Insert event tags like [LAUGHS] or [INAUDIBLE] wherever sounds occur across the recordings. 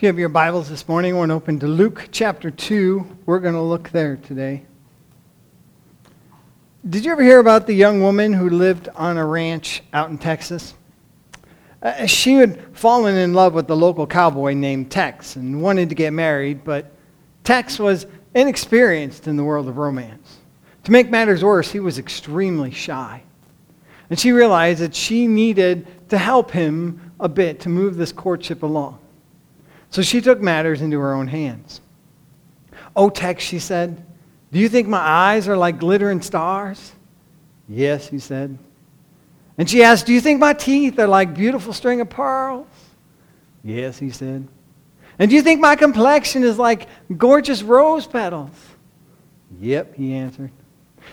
If you have your Bibles this morning, we're going to open to Luke chapter 2. We're going to look there today. Did you ever hear about the young woman who lived on a ranch out in Texas? Uh, she had fallen in love with the local cowboy named Tex and wanted to get married, but Tex was inexperienced in the world of romance. To make matters worse, he was extremely shy. And she realized that she needed to help him a bit to move this courtship along. So she took matters into her own hands. Oh, Tex, she said, do you think my eyes are like glittering stars? Yes, he said. And she asked, Do you think my teeth are like beautiful string of pearls? Yes, he said. And do you think my complexion is like gorgeous rose petals? Yep, he answered.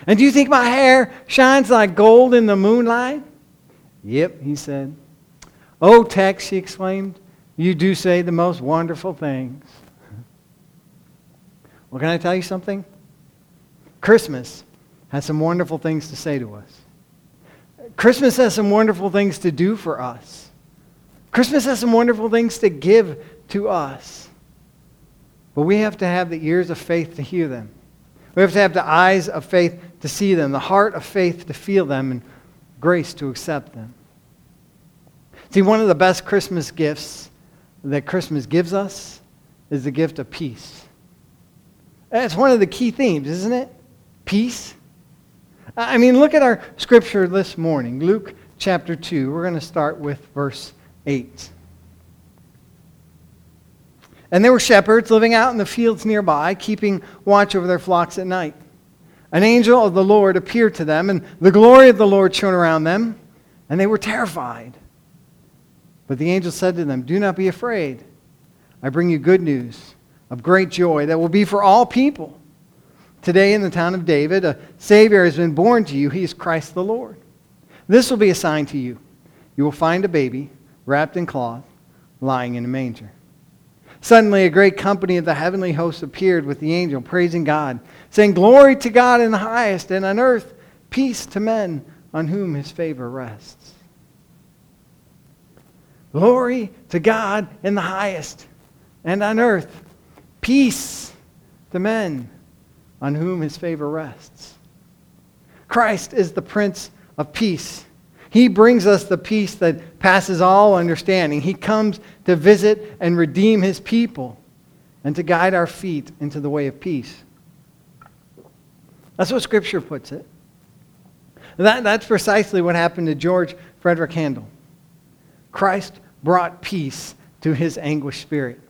And do you think my hair shines like gold in the moonlight? Yep, he said. Oh, Tex, she exclaimed. You do say the most wonderful things. Well, can I tell you something? Christmas has some wonderful things to say to us. Christmas has some wonderful things to do for us. Christmas has some wonderful things to give to us. But we have to have the ears of faith to hear them. We have to have the eyes of faith to see them, the heart of faith to feel them, and grace to accept them. See, one of the best Christmas gifts that Christmas gives us is the gift of peace. That's one of the key themes, isn't it? Peace. I mean, look at our scripture this morning, Luke chapter 2. We're going to start with verse 8. And there were shepherds living out in the fields nearby, keeping watch over their flocks at night. An angel of the Lord appeared to them, and the glory of the Lord shone around them, and they were terrified. But the angel said to them, Do not be afraid. I bring you good news of great joy that will be for all people. Today in the town of David, a Savior has been born to you. He is Christ the Lord. This will be a sign to you. You will find a baby wrapped in cloth, lying in a manger. Suddenly, a great company of the heavenly hosts appeared with the angel, praising God, saying, Glory to God in the highest, and on earth, peace to men on whom his favor rests. Glory to God in the highest, and on earth, peace to men on whom his favor rests. Christ is the Prince of Peace. He brings us the peace that passes all understanding. He comes to visit and redeem his people and to guide our feet into the way of peace. That's what Scripture puts it. That, that's precisely what happened to George Frederick Handel. Christ brought peace to his anguished spirit.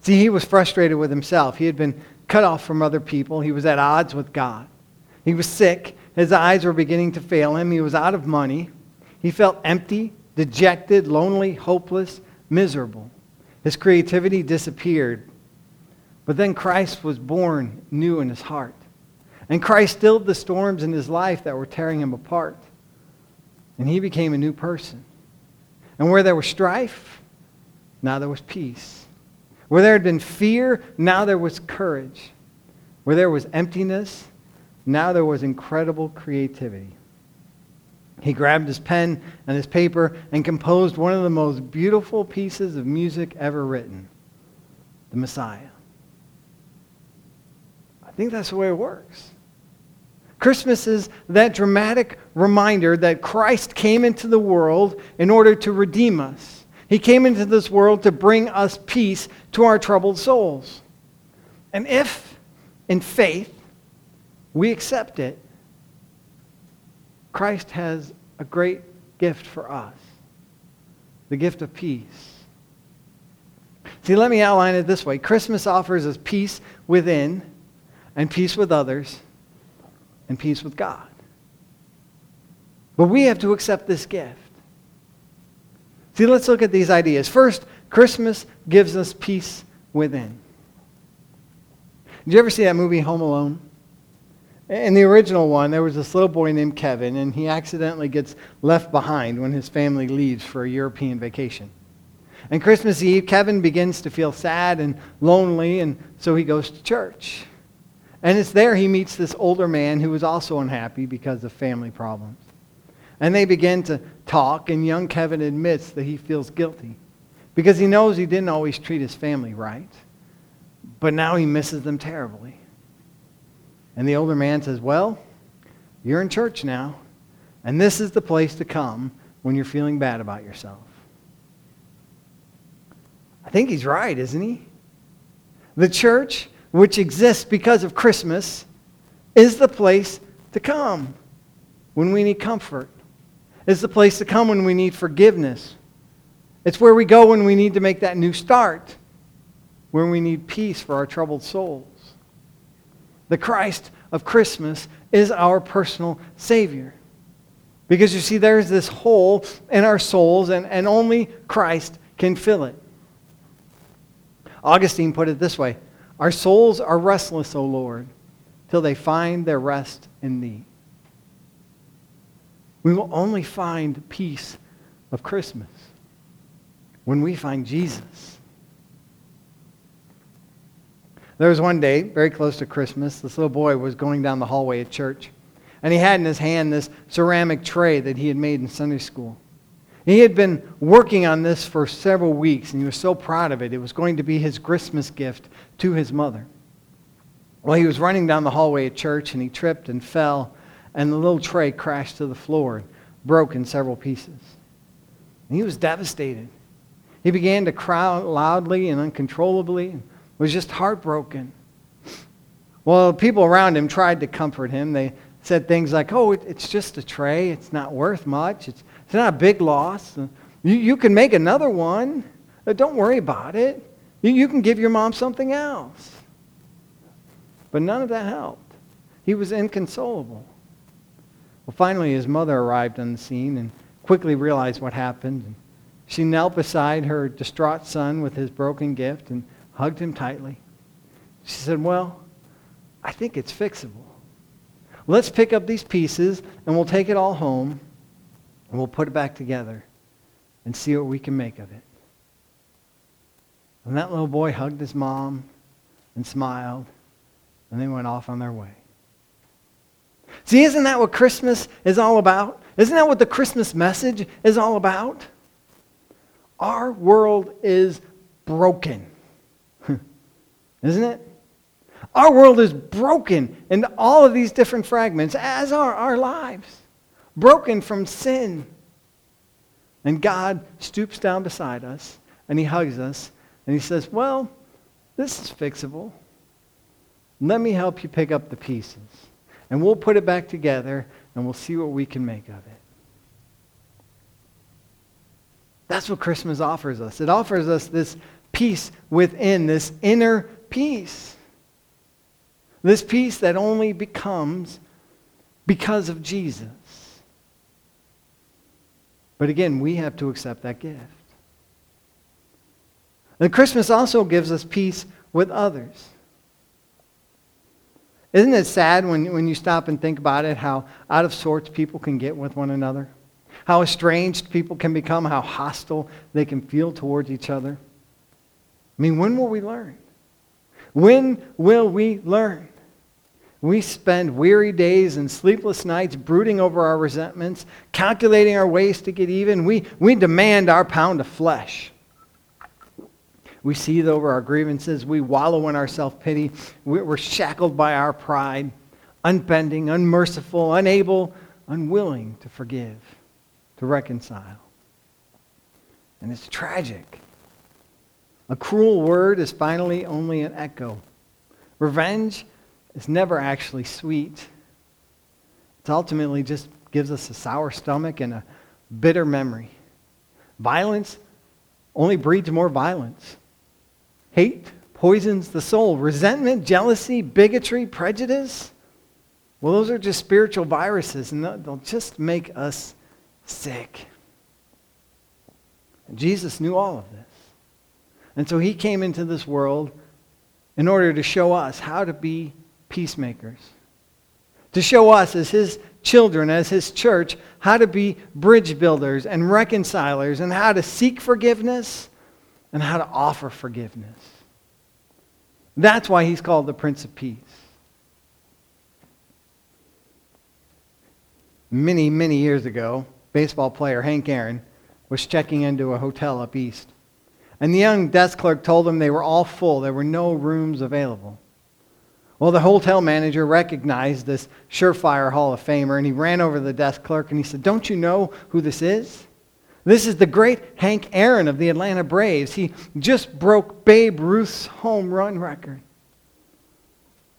See, he was frustrated with himself. He had been cut off from other people. He was at odds with God. He was sick. His eyes were beginning to fail him. He was out of money. He felt empty, dejected, lonely, hopeless, miserable. His creativity disappeared. But then Christ was born new in his heart. And Christ stilled the storms in his life that were tearing him apart. And he became a new person. And where there was strife, now there was peace. Where there had been fear, now there was courage. Where there was emptiness, now there was incredible creativity. He grabbed his pen and his paper and composed one of the most beautiful pieces of music ever written the Messiah. I think that's the way it works. Christmas is that dramatic reminder that Christ came into the world in order to redeem us. He came into this world to bring us peace to our troubled souls. And if, in faith, we accept it, Christ has a great gift for us the gift of peace. See, let me outline it this way Christmas offers us peace within and peace with others and peace with God. But we have to accept this gift. See, let's look at these ideas. First, Christmas gives us peace within. Did you ever see that movie Home Alone? In the original one, there was this little boy named Kevin, and he accidentally gets left behind when his family leaves for a European vacation. And Christmas Eve, Kevin begins to feel sad and lonely, and so he goes to church. And it's there he meets this older man who was also unhappy because of family problems. And they begin to talk, and young Kevin admits that he feels guilty because he knows he didn't always treat his family right. But now he misses them terribly. And the older man says, Well, you're in church now, and this is the place to come when you're feeling bad about yourself. I think he's right, isn't he? The church, which exists because of Christmas, is the place to come when we need comfort. It's the place to come when we need forgiveness. It's where we go when we need to make that new start, when we need peace for our troubled souls. The Christ of Christmas is our personal Savior. Because you see, there's this hole in our souls, and, and only Christ can fill it. Augustine put it this way Our souls are restless, O Lord, till they find their rest in Thee. We will only find peace of Christmas when we find Jesus. There was one day, very close to Christmas, this little boy was going down the hallway at church. And he had in his hand this ceramic tray that he had made in Sunday school. He had been working on this for several weeks, and he was so proud of it. It was going to be his Christmas gift to his mother. Well, he was running down the hallway at church, and he tripped and fell, and the little tray crashed to the floor and broke in several pieces. And he was devastated. He began to cry loudly and uncontrollably, and was just heartbroken. Well, people around him tried to comfort him. They said things like, oh, it's just a tray. It's not worth much. It's, it's not a big loss. You, you can make another one. Uh, don't worry about it. You, you can give your mom something else. But none of that helped. He was inconsolable. Well, finally, his mother arrived on the scene and quickly realized what happened. She knelt beside her distraught son with his broken gift and hugged him tightly. She said, Well, I think it's fixable. Let's pick up these pieces and we'll take it all home and we'll put it back together and see what we can make of it. And that little boy hugged his mom and smiled, and they went off on their way. See, isn't that what Christmas is all about? Isn't that what the Christmas message is all about? Our world is broken. [LAUGHS] Isn't it? Our world is broken into all of these different fragments, as are our lives. Broken from sin. And God stoops down beside us and he hugs us and he says, Well, this is fixable. Let me help you pick up the pieces. And we'll put it back together and we'll see what we can make of it. That's what Christmas offers us. It offers us this peace within, this inner peace. This peace that only becomes because of Jesus. But again, we have to accept that gift. And Christmas also gives us peace with others. Isn't it sad when, when you stop and think about it, how out of sorts people can get with one another? how estranged people can become, how hostile they can feel towards each other. I mean, when will we learn? When will we learn? We spend weary days and sleepless nights brooding over our resentments, calculating our ways to get even. We, we demand our pound of flesh. We seethe over our grievances. We wallow in our self pity. We're shackled by our pride, unbending, unmerciful, unable, unwilling to forgive to reconcile. And it's tragic. A cruel word is finally only an echo. Revenge is never actually sweet. It ultimately just gives us a sour stomach and a bitter memory. Violence only breeds more violence. Hate poisons the soul. Resentment, jealousy, bigotry, prejudice, well, those are just spiritual viruses, and they'll just make us sick. And Jesus knew all of this. And so he came into this world in order to show us how to be peacemakers. To show us as his children, as his church, how to be bridge builders and reconcilers and how to seek forgiveness and how to offer forgiveness. That's why he's called the Prince of Peace. Many, many years ago, baseball player Hank Aaron was checking into a hotel up east. And the young desk clerk told him they were all full. There were no rooms available. Well, the hotel manager recognized this surefire Hall of Famer, and he ran over to the desk clerk and he said, Don't you know who this is? This is the great Hank Aaron of the Atlanta Braves. He just broke Babe Ruth's home run record.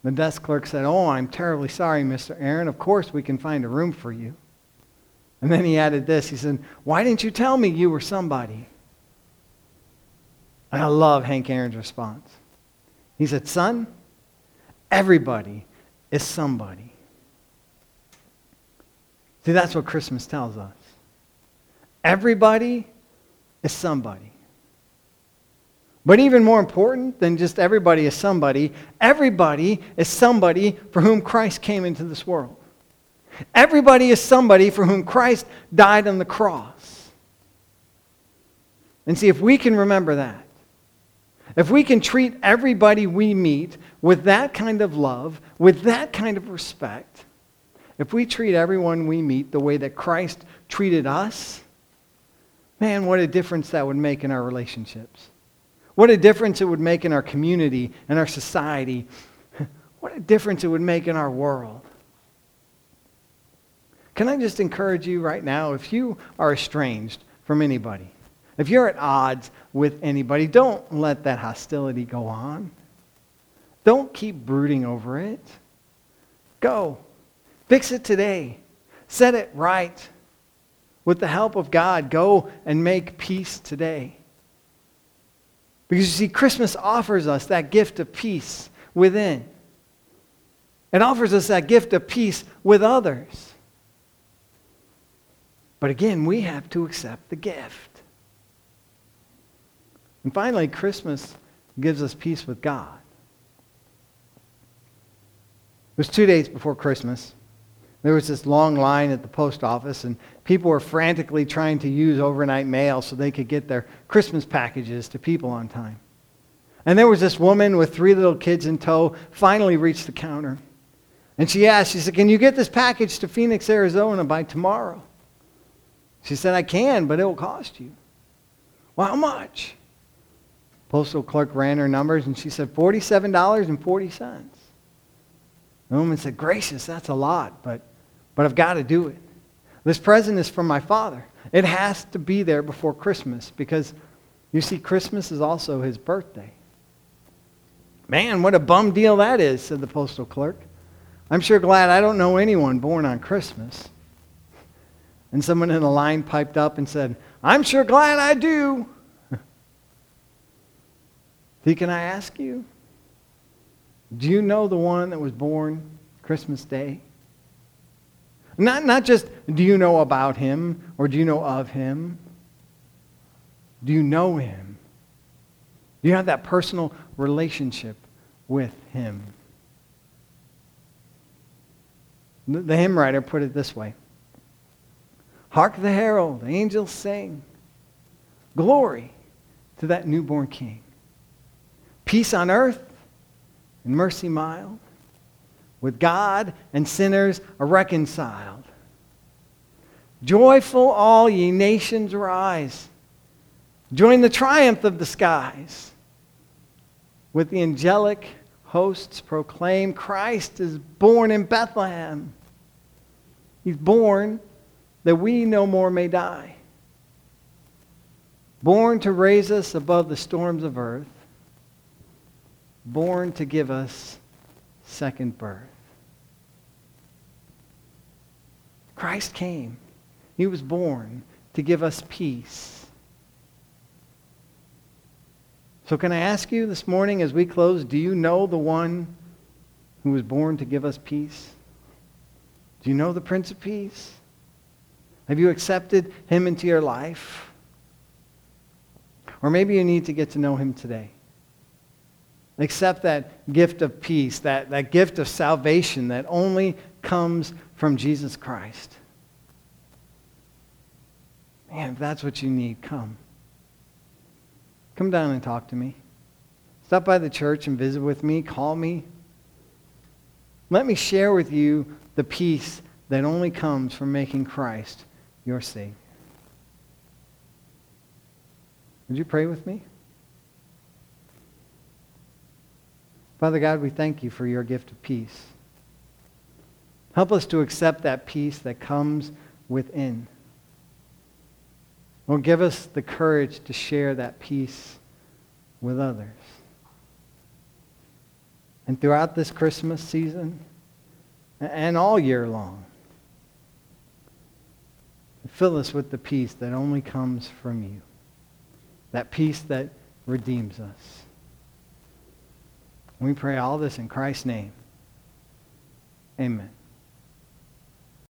The desk clerk said, Oh, I'm terribly sorry, Mr. Aaron. Of course, we can find a room for you. And then he added this He said, Why didn't you tell me you were somebody? And I love Hank Aaron's response. He said, Son, everybody is somebody. See, that's what Christmas tells us. Everybody is somebody. But even more important than just everybody is somebody, everybody is somebody for whom Christ came into this world. Everybody is somebody for whom Christ died on the cross. And see, if we can remember that, if we can treat everybody we meet with that kind of love, with that kind of respect, if we treat everyone we meet the way that Christ treated us, man, what a difference that would make in our relationships. What a difference it would make in our community and our society. [LAUGHS] What a difference it would make in our world. Can I just encourage you right now, if you are estranged from anybody, if you're at odds with anybody, don't let that hostility go on. Don't keep brooding over it. Go. Fix it today. Set it right. With the help of God, go and make peace today. Because you see, Christmas offers us that gift of peace within. It offers us that gift of peace with others. But again, we have to accept the gift. And finally, Christmas gives us peace with God. It was two days before Christmas. There was this long line at the post office, and people were frantically trying to use overnight mail so they could get their Christmas packages to people on time. And there was this woman with three little kids in tow, finally reached the counter. And she asked, she said, Can you get this package to Phoenix, Arizona by tomorrow? She said, I can, but it will cost you. Well, how much? Postal clerk ran her numbers and she said, $47.40. The woman said, Gracious, that's a lot, but, but I've got to do it. This present is from my father. It has to be there before Christmas because you see, Christmas is also his birthday. Man, what a bum deal that is, said the postal clerk. I'm sure glad I don't know anyone born on Christmas. And someone in the line piped up and said, I'm sure glad I do. [LAUGHS] See can I ask you? Do you know the one that was born Christmas Day? Not, not just do you know about him or do you know of him? Do you know him? Do you have that personal relationship with him? The, the hymn writer put it this way Hark the herald, angels sing, glory to that newborn king. Peace on earth and mercy mild. With God and sinners are reconciled. Joyful all ye nations rise. Join the triumph of the skies. With the angelic hosts proclaim Christ is born in Bethlehem. He's born that we no more may die. Born to raise us above the storms of earth born to give us second birth. Christ came. He was born to give us peace. So, can I ask you this morning as we close do you know the one who was born to give us peace? Do you know the Prince of Peace? Have you accepted him into your life? Or maybe you need to get to know him today. Accept that gift of peace, that, that gift of salvation that only comes from Jesus Christ. Man, if that's what you need, come. Come down and talk to me. Stop by the church and visit with me. Call me. Let me share with you the peace that only comes from making Christ your Savior. Would you pray with me? Father God, we thank you for your gift of peace. Help us to accept that peace that comes within. Lord, give us the courage to share that peace with others. And throughout this Christmas season and all year long, fill us with the peace that only comes from you, that peace that redeems us. We pray all this in Christ's name. Amen.